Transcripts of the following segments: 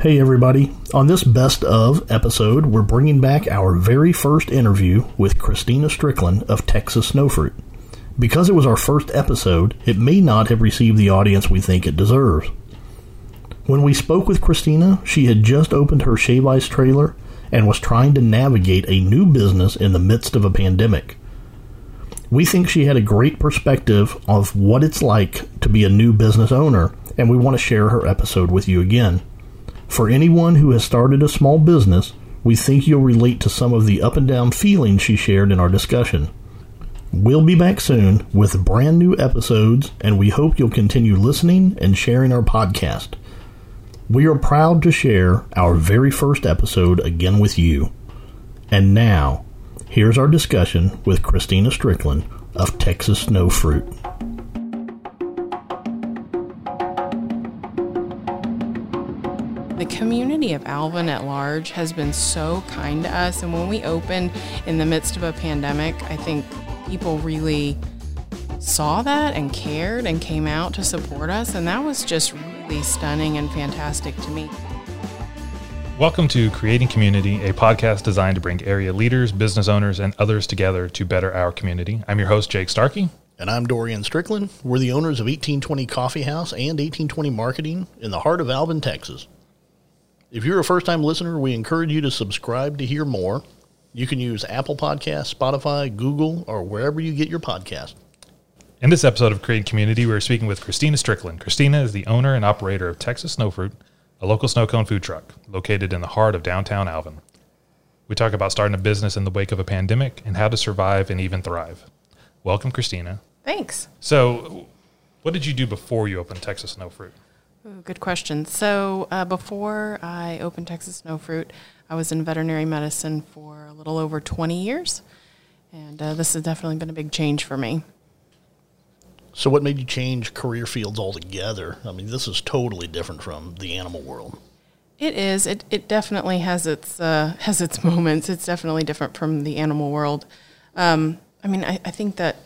Hey everybody. On this best of episode, we're bringing back our very first interview with Christina Strickland of Texas Sno Fruit. Because it was our first episode, it may not have received the audience we think it deserves. When we spoke with Christina, she had just opened her shave ice trailer and was trying to navigate a new business in the midst of a pandemic. We think she had a great perspective of what it's like to be a new business owner, and we want to share her episode with you again. For anyone who has started a small business, we think you'll relate to some of the up and down feelings she shared in our discussion. We'll be back soon with brand new episodes, and we hope you'll continue listening and sharing our podcast. We are proud to share our very first episode again with you. And now, here's our discussion with Christina Strickland of Texas Sno Fruit. Community of Alvin at large has been so kind to us. And when we opened in the midst of a pandemic, I think people really saw that and cared and came out to support us. And that was just really stunning and fantastic to me. Welcome to Creating Community, a podcast designed to bring area leaders, business owners, and others together to better our community. I'm your host, Jake Starkey. And I'm Dorian Strickland. We're the owners of 1820 Coffee House and 1820 Marketing in the heart of Alvin, Texas. If you're a first time listener, we encourage you to subscribe to hear more. You can use Apple Podcasts, Spotify, Google, or wherever you get your podcast. In this episode of Creating Community, we're speaking with Christina Strickland. Christina is the owner and operator of Texas Sno Fruit, a local snow cone food truck located in the heart of downtown Alvin. We talk about starting a business in the wake of a pandemic and how to survive and even thrive. Welcome, Christina. Thanks. So, what did you do before you opened Texas Sno Fruit? Ooh, good question. So, uh, before I opened Texas Sno Fruit, I was in veterinary medicine for a little over 20 years. And uh, this has definitely been a big change for me. So, what made you change career fields altogether? I mean, this is totally different from the animal world. It is. It, it definitely has its uh, has its moments. It's definitely different from the animal world. Um, I mean, I, I think that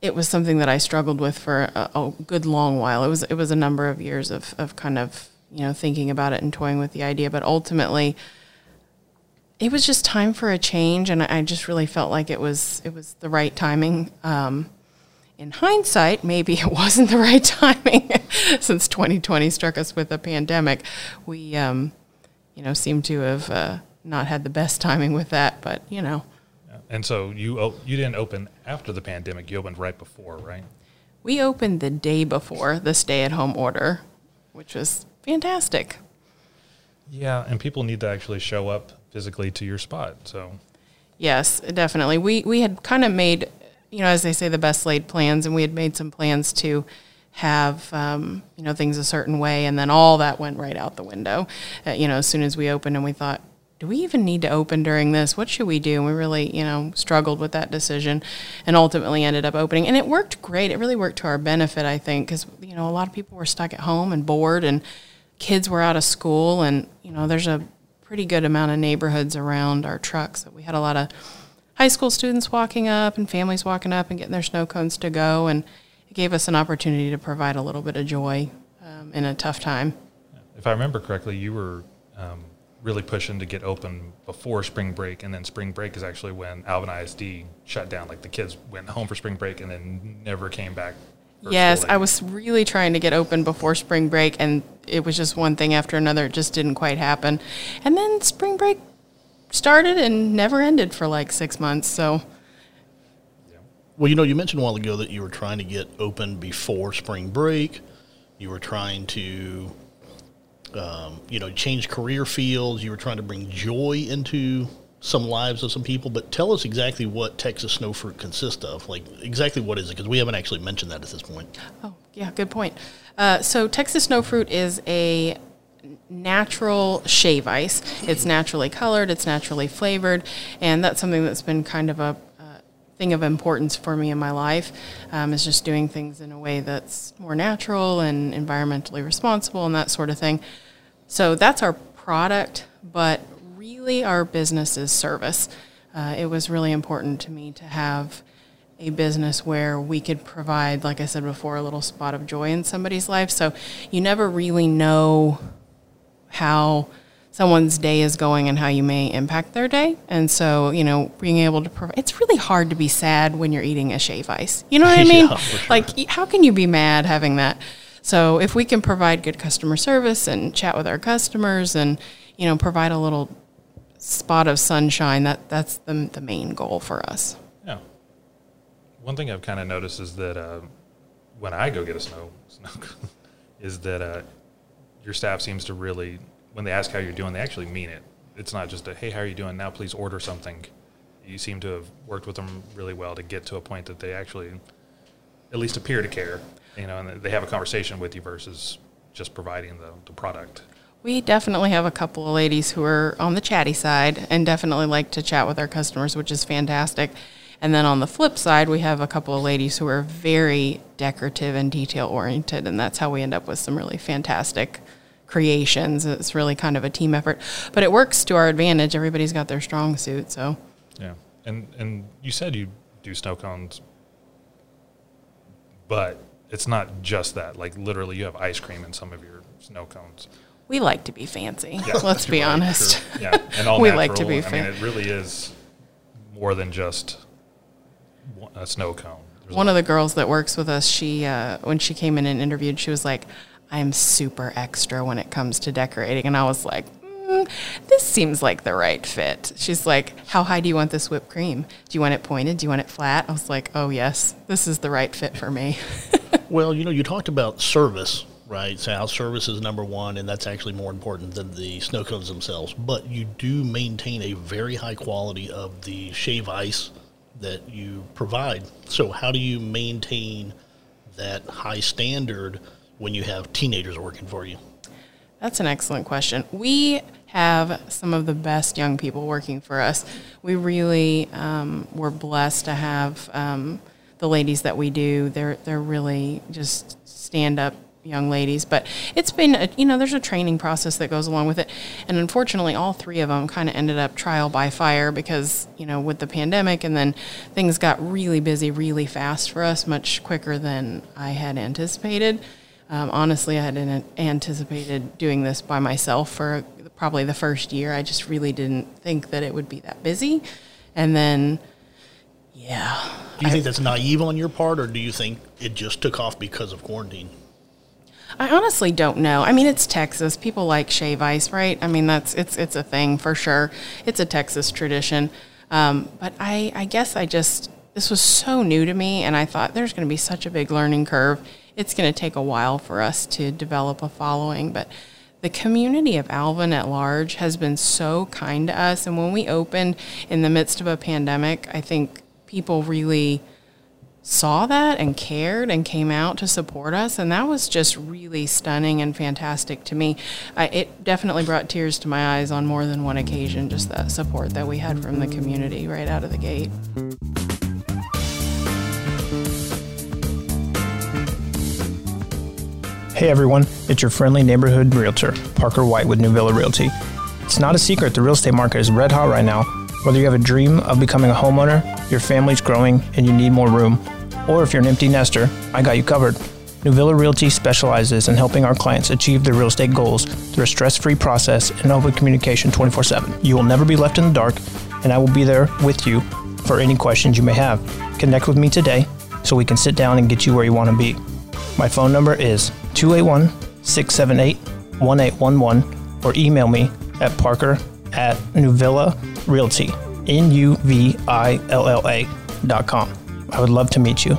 it was something that I struggled with for a, a, good long while. It was it was a number of years of of kind of you know thinking about it and toying with the idea, but ultimately, it was just time for a change, and I just really felt like it was it was the right timing. Um, in hindsight, maybe it wasn't the right timing since 2020 struck us with a pandemic. We, um, you know, seem to have uh, not had the best timing with that, but you know. And so you you didn't open after the pandemic; you opened right before, right? We opened the day before the stay-at-home order, which was fantastic. Yeah, and people need to actually show up physically to your spot. So, yes, definitely. We we had kind of made, you know, as they say, the best laid plans, and we had made some plans to have um, you know things a certain way, and then all that went right out the window. Uh, you know, as soon as we opened, and we thought, do we even need to open during this? What should we do? And we really, you know, struggled with that decision and ultimately ended up opening. And it worked great. It really worked to our benefit, I think, because, you know, a lot of people were stuck at home and bored and kids were out of school. And, you know, there's a pretty good amount of neighborhoods around our trucks. So we had a lot of high school students walking up and families walking up and getting their snow cones to go. And it gave us an opportunity to provide a little bit of joy um, in a tough time. If I remember correctly, you were. Um really pushing to get open before spring break, and then spring break is actually when Alvin ISD shut down. Like the kids went home for spring break and then never came back. Yes, I was really trying to get open before spring break, and it was just one thing after another. It just didn't quite happen. And then spring break started and never ended for like six months. So. Well, you know, you mentioned a while ago that you were trying to get open before spring break. You were trying to um, you know, change career fields. You were trying to bring joy into some lives of some people. But tell us exactly what Texas Sno Fruit consists of. Like, exactly what is it? Because we haven't actually mentioned that at this point. Oh, yeah, good point. Uh, so, Texas Sno Fruit is a natural shave ice. It's naturally colored, it's naturally flavored, and that's something that's been kind of a thing of importance for me in my life um, is just doing things in a way that's more natural and environmentally responsible and that sort of thing. So that's our product, but really our business is service. Uh, it was really important to me to have a business where we could provide, like I said before, a little spot of joy in somebody's life. So you never really know how someone's day is going and how you may impact their day. And so, you know, being able to provide, it's really hard to be sad when you're eating a shave ice. You know what I mean? Yeah, sure. Like, how can you be mad having that? So, if we can provide good customer service and chat with our customers and, you know, provide a little spot of sunshine, that, that's the, the main goal for us. Yeah. One thing I've kind of noticed is that uh, when I go get a snow, snow is that uh, your staff seems to really, when they ask how you're doing, they actually mean it. It's not just a, hey, how are you doing? Now please order something. You seem to have worked with them really well to get to a point that they actually at least appear to care, you know, and they have a conversation with you versus just providing the, the product. We definitely have a couple of ladies who are on the chatty side and definitely like to chat with our customers, which is fantastic. And then on the flip side, we have a couple of ladies who are very decorative and detail oriented, and that's how we end up with some really fantastic creations. It's really kind of a team effort, but it works to our advantage. Everybody's got their strong suit, so Yeah, and and you said you do snow cones, but it's not just that. Like literally, you have ice cream in some of your snow cones. we like to be fancy. Yeah, Let's be right, honest. sure. Yeah, and all We natural. like to be I mean, it really is more than just a snow cone. There's One of the girls that works with us, she uh, when she came in and interviewed, she was like, "I'm super extra when it comes to decorating," and I was like, mm, "This seems like the right fit." She's like, "How high do you want this whipped cream? Do you want it pointed? Do you want it flat?" I was like, "Oh yes, this is the right fit for me." Well, you know, you talked about service, right? So how service is number one, and that's actually more important than the snow cones themselves. But you do maintain a very high quality of the shave ice that you provide. So how do you maintain that high standard when you have teenagers working for you? That's an excellent question. We have some of the best young people working for us. We really um, we're blessed to have um, the ladies that we do. They're they're really just stand up young ladies. But it's been a, you know there's a training process that goes along with it, and unfortunately all three of them kind of ended up trial by fire because you know with the pandemic and then things got really busy really fast for us, much quicker than I had anticipated. Um, honestly, I hadn't anticipated doing this by myself for probably the first year. I just really didn't think that it would be that busy. And then, yeah, Do you think that's naive on your part, or do you think it just took off because of quarantine? I honestly don't know. I mean, it's Texas. People like shave ice, right? I mean, that's it's it's a thing for sure. It's a Texas tradition. Um, but I I guess I just this was so new to me, and I thought there's going to be such a big learning curve. It's going to take a while for us to develop a following, but the community of Alvin at large has been so kind to us. And when we opened in the midst of a pandemic, I think people really saw that and cared and came out to support us. And that was just really stunning and fantastic to me. I, it definitely brought tears to my eyes on more than one occasion just that support that we had from the community right out of the gate Hey everyone, it's your friendly neighborhood realtor, Parker White with Nuvilla Realty. It's not a secret the real estate market is red hot right now. Whether you have a dream of becoming a homeowner, your family's growing, and you need more room, or if you're an empty nester, I got you covered. Nuvilla Realty specializes in helping our clients achieve their real estate goals through a stress free process and open communication 24 7. You will never be left in the dark, and I will be there with you for any questions you may have. Connect with me today so we can sit down and get you where you want to be. My phone number is 281 678 1811 or email me at parker at Nuvilla Realty, N U V I L L A dot com. I would love to meet you.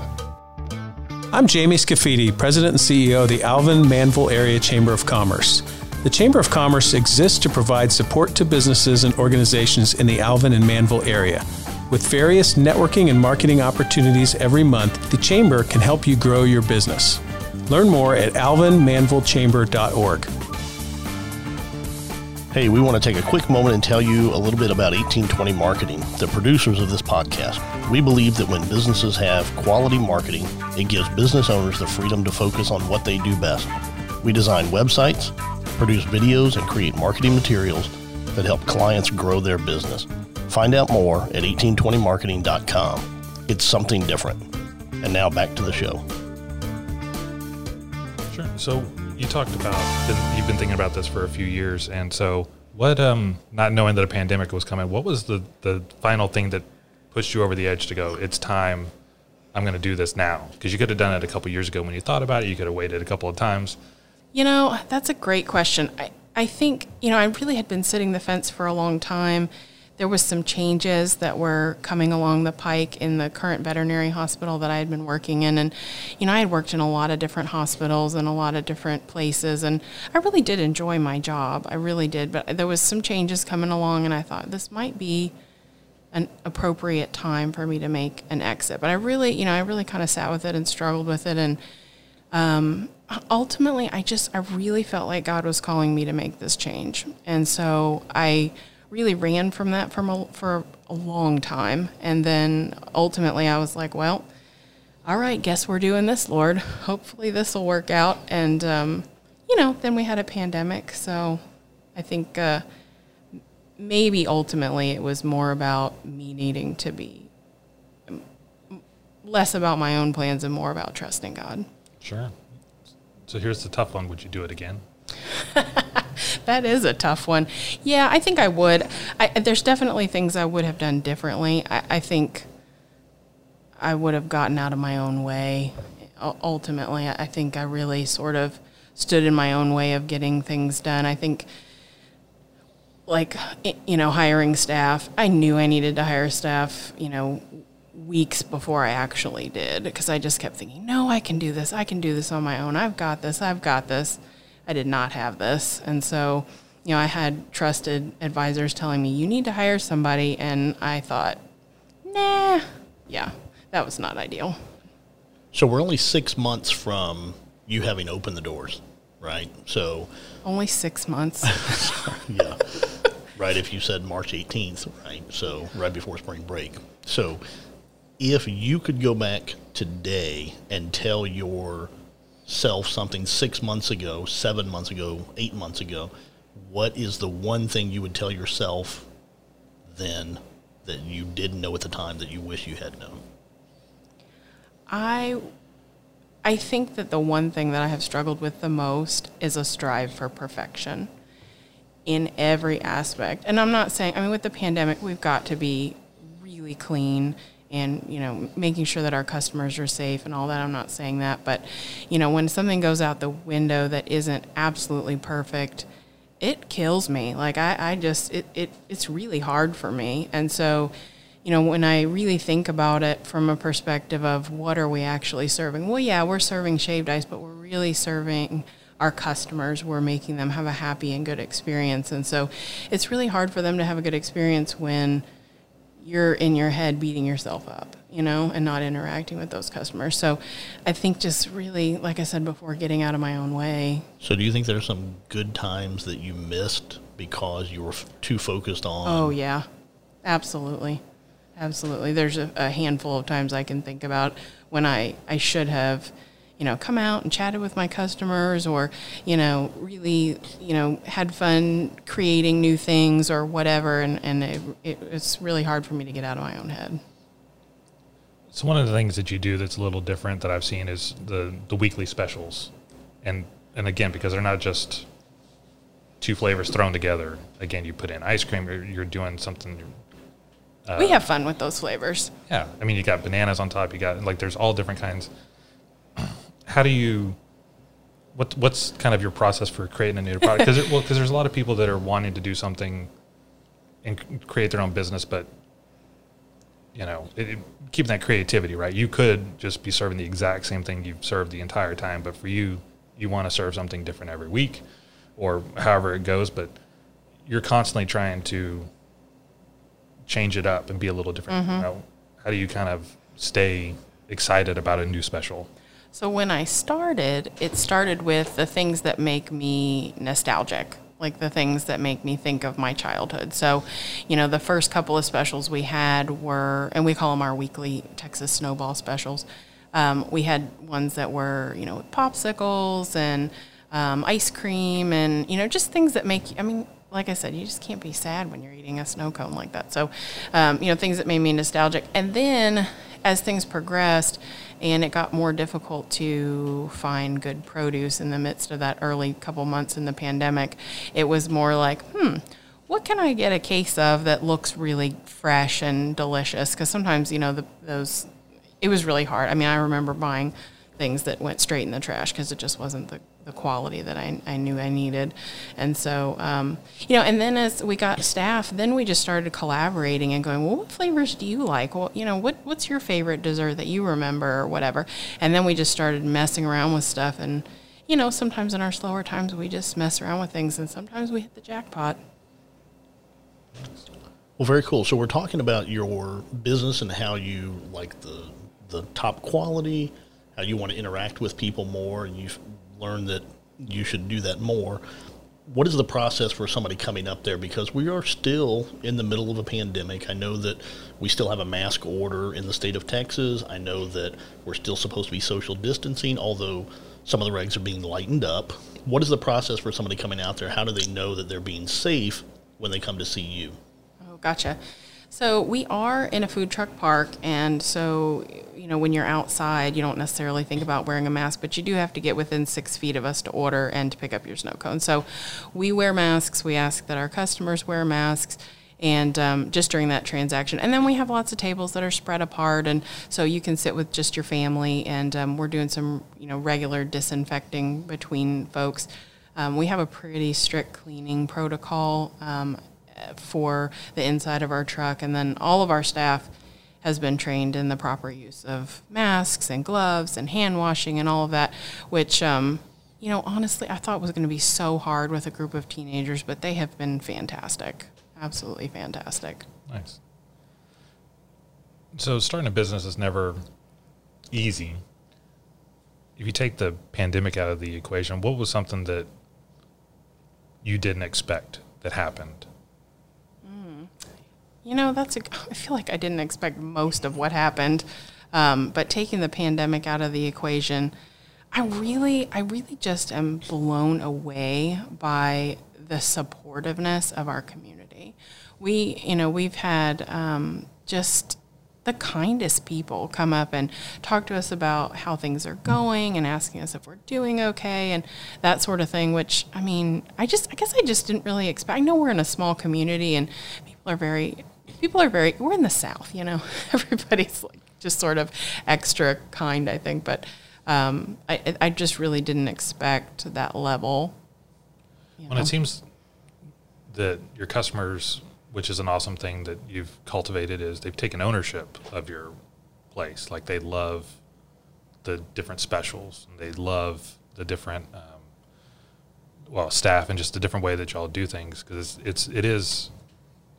I'm Jamie Scafidi, President and CEO of the Alvin Manvel Area Chamber of Commerce. The Chamber of Commerce exists to provide support to businesses and organizations in the Alvin and Manvel area. With various networking and marketing opportunities every month, the Chamber can help you grow your business. Learn more at alvinmanvelchamber.org. Hey, we want to take a quick moment and tell you a little bit about 1820 Marketing, the producers of this podcast. We believe that when businesses have quality marketing, it gives business owners the freedom to focus on what they do best. We design websites, produce videos, and create marketing materials that help clients grow their business. Find out more at 1820marketing.com. It's something different. And now back to the show. Sure. So you talked about been, you've been thinking about this for a few years, and so what? Um, not knowing that a pandemic was coming, what was the the final thing that pushed you over the edge to go? It's time. I'm going to do this now because you could have done it a couple years ago when you thought about it. You could have waited a couple of times. You know, that's a great question. I, I think, you know, I really had been sitting the fence for a long time. There was some changes that were coming along the pike in the current veterinary hospital that I had been working in. And, you know, I had worked in a lot of different hospitals and a lot of different places. And I really did enjoy my job. I really did. But there was some changes coming along, and I thought this might be an appropriate time for me to make an exit. But I really, you know, I really kind of sat with it and struggled with it. And, um, ultimately, I just, I really felt like God was calling me to make this change. And so I really ran from that from a, for a long time. And then ultimately, I was like, well, all right, guess we're doing this, Lord. Hopefully, this will work out. And, um, you know, then we had a pandemic. So I think uh, maybe ultimately it was more about me needing to be um, less about my own plans and more about trusting God. Sure. So here's the tough one. Would you do it again? That is a tough one. Yeah, I think I would. I, there's definitely things I would have done differently. I, I think I would have gotten out of my own way. Ultimately, I think I really sort of stood in my own way of getting things done. I think, like, you know, hiring staff, I knew I needed to hire staff, you know, weeks before I actually did because I just kept thinking, no, I can do this. I can do this on my own. I've got this. I've got this. I did not have this. And so, you know, I had trusted advisors telling me, you need to hire somebody. And I thought, nah, yeah, that was not ideal. So we're only six months from you having opened the doors, right? So, Only six months. yeah, right. If you said March 18th, right? So right before spring break. So if you could go back today and tell yourself something six months ago, seven months ago, eight months ago, what is the one thing you would tell yourself then that you didn't know at the time that you wish you had known? I I think that the one thing that I have struggled with the most is a strive for perfection in every aspect. And I'm not saying I mean with the pandemic we've got to be really clean and you know making sure that our customers are safe and all that. I'm not saying that, but you know when something goes out the window that isn't absolutely perfect, it kills me. Like I, I just it, it it's really hard for me. And so you know, when I really think about it from a perspective of what are we actually serving? Well, yeah, we're serving shaved ice, but we're really serving our customers. We're making them have a happy and good experience. And so it's really hard for them to have a good experience when you're in your head beating yourself up, you know, and not interacting with those customers. So I think just really, like I said before, getting out of my own way. So, do you think there's some good times that you missed because you were f- too focused on? Oh, yeah, absolutely. Absolutely. There's a, a handful of times I can think about when I, I should have, you know, come out and chatted with my customers or, you know, really, you know, had fun creating new things or whatever. And, and it, it, it's really hard for me to get out of my own head. So one of the things that you do that's a little different that I've seen is the the weekly specials, and and again because they're not just two flavors thrown together. Again, you put in ice cream. You're, you're doing something. we uh, have fun with those flavors. Yeah, I mean you got bananas on top. You got like there's all different kinds. How do you? What what's kind of your process for creating a new product? Because well, because there's a lot of people that are wanting to do something and create their own business, but you know, it, it, keeping that creativity, right? You could just be serving the exact same thing you've served the entire time, but for you, you want to serve something different every week, or however it goes. But you're constantly trying to change it up and be a little different. Mm-hmm. You know, how do you kind of stay excited about a new special? So when I started, it started with the things that make me nostalgic, like the things that make me think of my childhood. So, you know, the first couple of specials we had were, and we call them our weekly Texas Snowball specials. Um, we had ones that were, you know, with popsicles and um, ice cream and, you know, just things that make, I mean, like I said, you just can't be sad when you're eating a snow cone like that. So, um, you know, things that made me nostalgic. And then as things progressed and it got more difficult to find good produce in the midst of that early couple months in the pandemic, it was more like, hmm, what can I get a case of that looks really fresh and delicious? Because sometimes, you know, the, those, it was really hard. I mean, I remember buying things that went straight in the trash because it just wasn't the the quality that I, I knew I needed. And so, um, you know, and then as we got staff, then we just started collaborating and going, well, what flavors do you like? Well, you know, what, what's your favorite dessert that you remember or whatever? And then we just started messing around with stuff. And, you know, sometimes in our slower times, we just mess around with things and sometimes we hit the jackpot. Well, very cool. So we're talking about your business and how you like the the top quality, how you want to interact with people more, and you've learned that you should do that more. What is the process for somebody coming up there? Because we are still in the middle of a pandemic. I know that we still have a mask order in the state of Texas. I know that we're still supposed to be social distancing, although some of the regs are being lightened up. What is the process for somebody coming out there? How do they know that they're being safe when they come to see you? Oh, gotcha. So we are in a food truck park, and so you know when you're outside, you don't necessarily think about wearing a mask, but you do have to get within six feet of us to order and to pick up your snow cone. So we wear masks. We ask that our customers wear masks. And um, just during that transaction, and then we have lots of tables that are spread apart, and so you can sit with just your family. And um, we're doing some, you know, regular disinfecting between folks. Um, we have a pretty strict cleaning protocol um, for the inside of our truck, and then all of our staff has been trained in the proper use of masks and gloves and hand washing and all of that, which, um, you know, honestly, I thought was going to be so hard with a group of teenagers, but they have been fantastic. Absolutely fantastic. Nice. So, starting a business is never easy. If you take the pandemic out of the equation, what was something that you didn't expect that happened? You know, that's a, I feel like I didn't expect most of what happened, um, but taking the pandemic out of the equation, I really, I really just am blown away by the supportiveness of our community. We, you know, we've had um, just the kindest people come up and talk to us about how things are going and asking us if we're doing okay and that sort of thing which i mean i just i guess i just didn't really expect i know we're in a small community and people are very people are very we're in the south you know. Everybody's like just sort of extra kind i think but um, I, I just really didn't expect that level well know. it seems that your customers which is an awesome thing that you've cultivated is they've taken ownership of your place. Like they love the different specials. And they love the different um, well staff and just the different way that y'all do things because it's, it's it is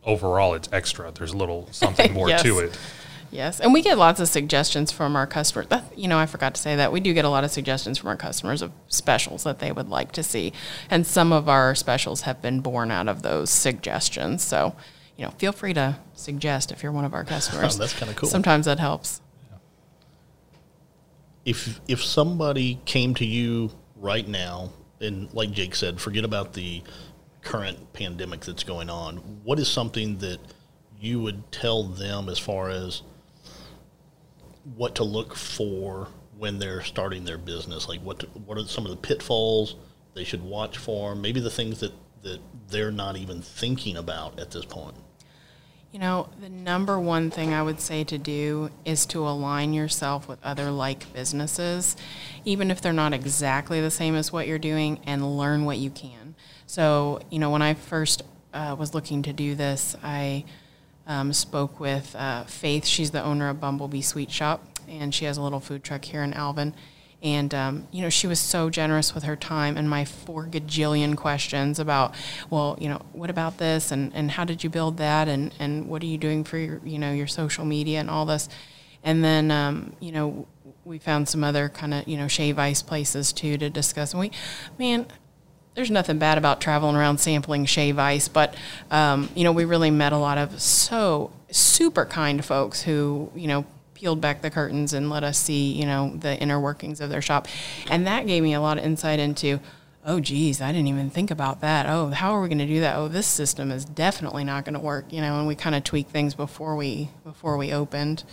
overall it's extra. There's a little something more yes. to it. Yes, and we get lots of suggestions from our customers. That, you know, I forgot to say that we do get a lot of suggestions from our customers of specials that they would like to see, and some of our specials have been born out of those suggestions. So, you know, feel free to suggest if you're one of our customers. Oh, that's kind of cool. Sometimes that helps. If if somebody came to you right now, and like Jake said, forget about the current pandemic that's going on, what is something that you would tell them as far as what to look for when they're starting their business? Like what to, what are some of the pitfalls they should watch for? Maybe the things that that they're not even thinking about at this point. You know, the number one thing I would say to do is to align yourself with other like businesses, even if they're not exactly the same as what you're doing, and learn what you can. So, you know, when I first uh, was looking to do this, I um, spoke with uh, Faith. She's the owner of Bumblebee Sweet Shop, and she has a little food truck here in Alvin. And, um, you know, she was so generous with her time and my four gajillion questions about, well, you know, what about this? And, and how did you build that? And, and what are you doing for your, you know, your social media and all this? And then, um, you know, we found some other kind of, you know, shave ice places too to discuss. And we, man, there's nothing bad about traveling around sampling shave ice, but um, you know we really met a lot of so super kind folks who you know peeled back the curtains and let us see you know the inner workings of their shop, and that gave me a lot of insight into. Oh geez, I didn't even think about that. Oh, how are we going to do that? Oh, this system is definitely not going to work, you know. And we kind of tweaked things before we before we opened,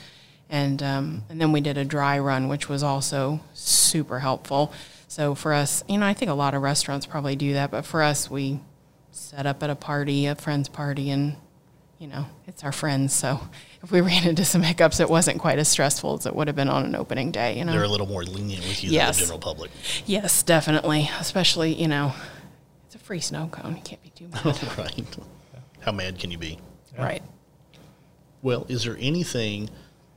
and um, and then we did a dry run, which was also super helpful. So for us, you know, I think a lot of restaurants probably do that, but for us, we set up at a party, a friend's party, and you know, it's our friends. So if we ran into some hiccups, it wasn't quite as stressful as it would have been on an opening day. You know, They're a little more lenient with you Yes. than the general public. yes, definitely. Especially, you know, it's a free snow cone. You can't be too mad. right. How mad can you be? right. Well, is there anything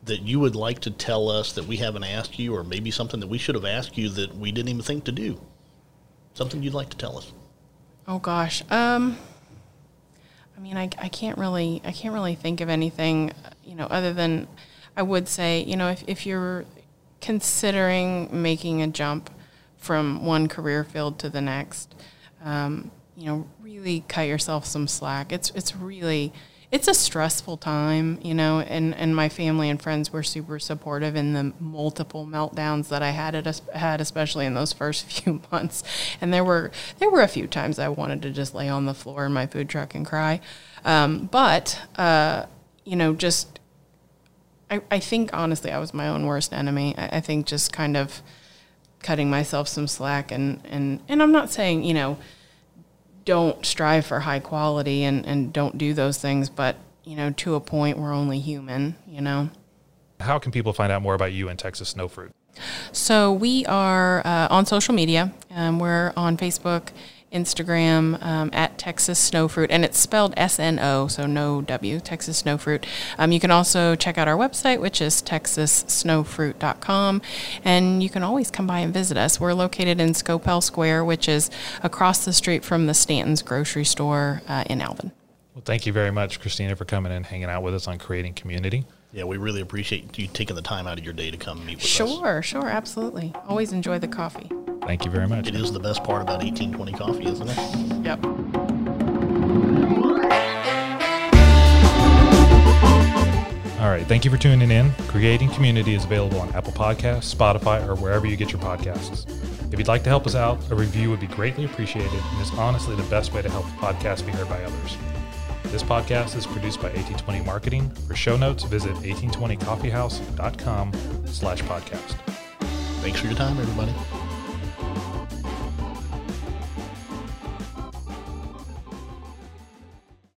that you would like to tell us that we haven't asked you, or maybe something that we should have asked you that we didn't even think to do? Something you'd like to tell us? Oh gosh. Um I mean, I, I can't really I can't really think of anything, you know, other than I would say, you know, if, if you're considering making a jump from one career field to the next, um, you know, really cut yourself some slack. It's it's really it's a stressful time, you know, and, and my family and friends were super supportive in the multiple meltdowns that I had at had, especially in those first few months. And there were there were a few times I wanted to just lay on the floor in my food truck and cry, um, but uh, you know, just I, I think honestly I was my own worst enemy. I, I think just kind of cutting myself some slack and and and I'm not saying you know don't strive for high quality and, and don't do those things, but you know, to a point we're only human, you know. How can people find out more about you and Texas Sno Fruit? So we are uh, on social media. Um, we're on Facebook, Instagram um, at Texas Sno Fruit, and it's spelled S N O, so no W, Texas Sno Fruit. Um, you can also check out our website, which is texassnofruit.com, and you can always come by and visit us. We're located in Scopel Square, which is across the street from the Stanton's grocery store uh, in Alvin. Well, thank you very much, Christina, for coming and hanging out with us on Creating Community. Yeah, we really appreciate you taking the time out of your day to come meet with us. Sure, sure, absolutely. Always enjoy the coffee. Thank you very much. It is the best part about 1820 coffee, isn't it? Yep. All right. Thank you for tuning in. Creating Community is available on Apple Podcasts, Spotify, or wherever you get your podcasts. If you'd like to help us out, a review would be greatly appreciated and is honestly the best way to help the podcast be heard by others. This podcast is produced by 1820 Marketing. For show notes, visit 1820coffeehouse.com slash podcast. Thanks for your time, everybody.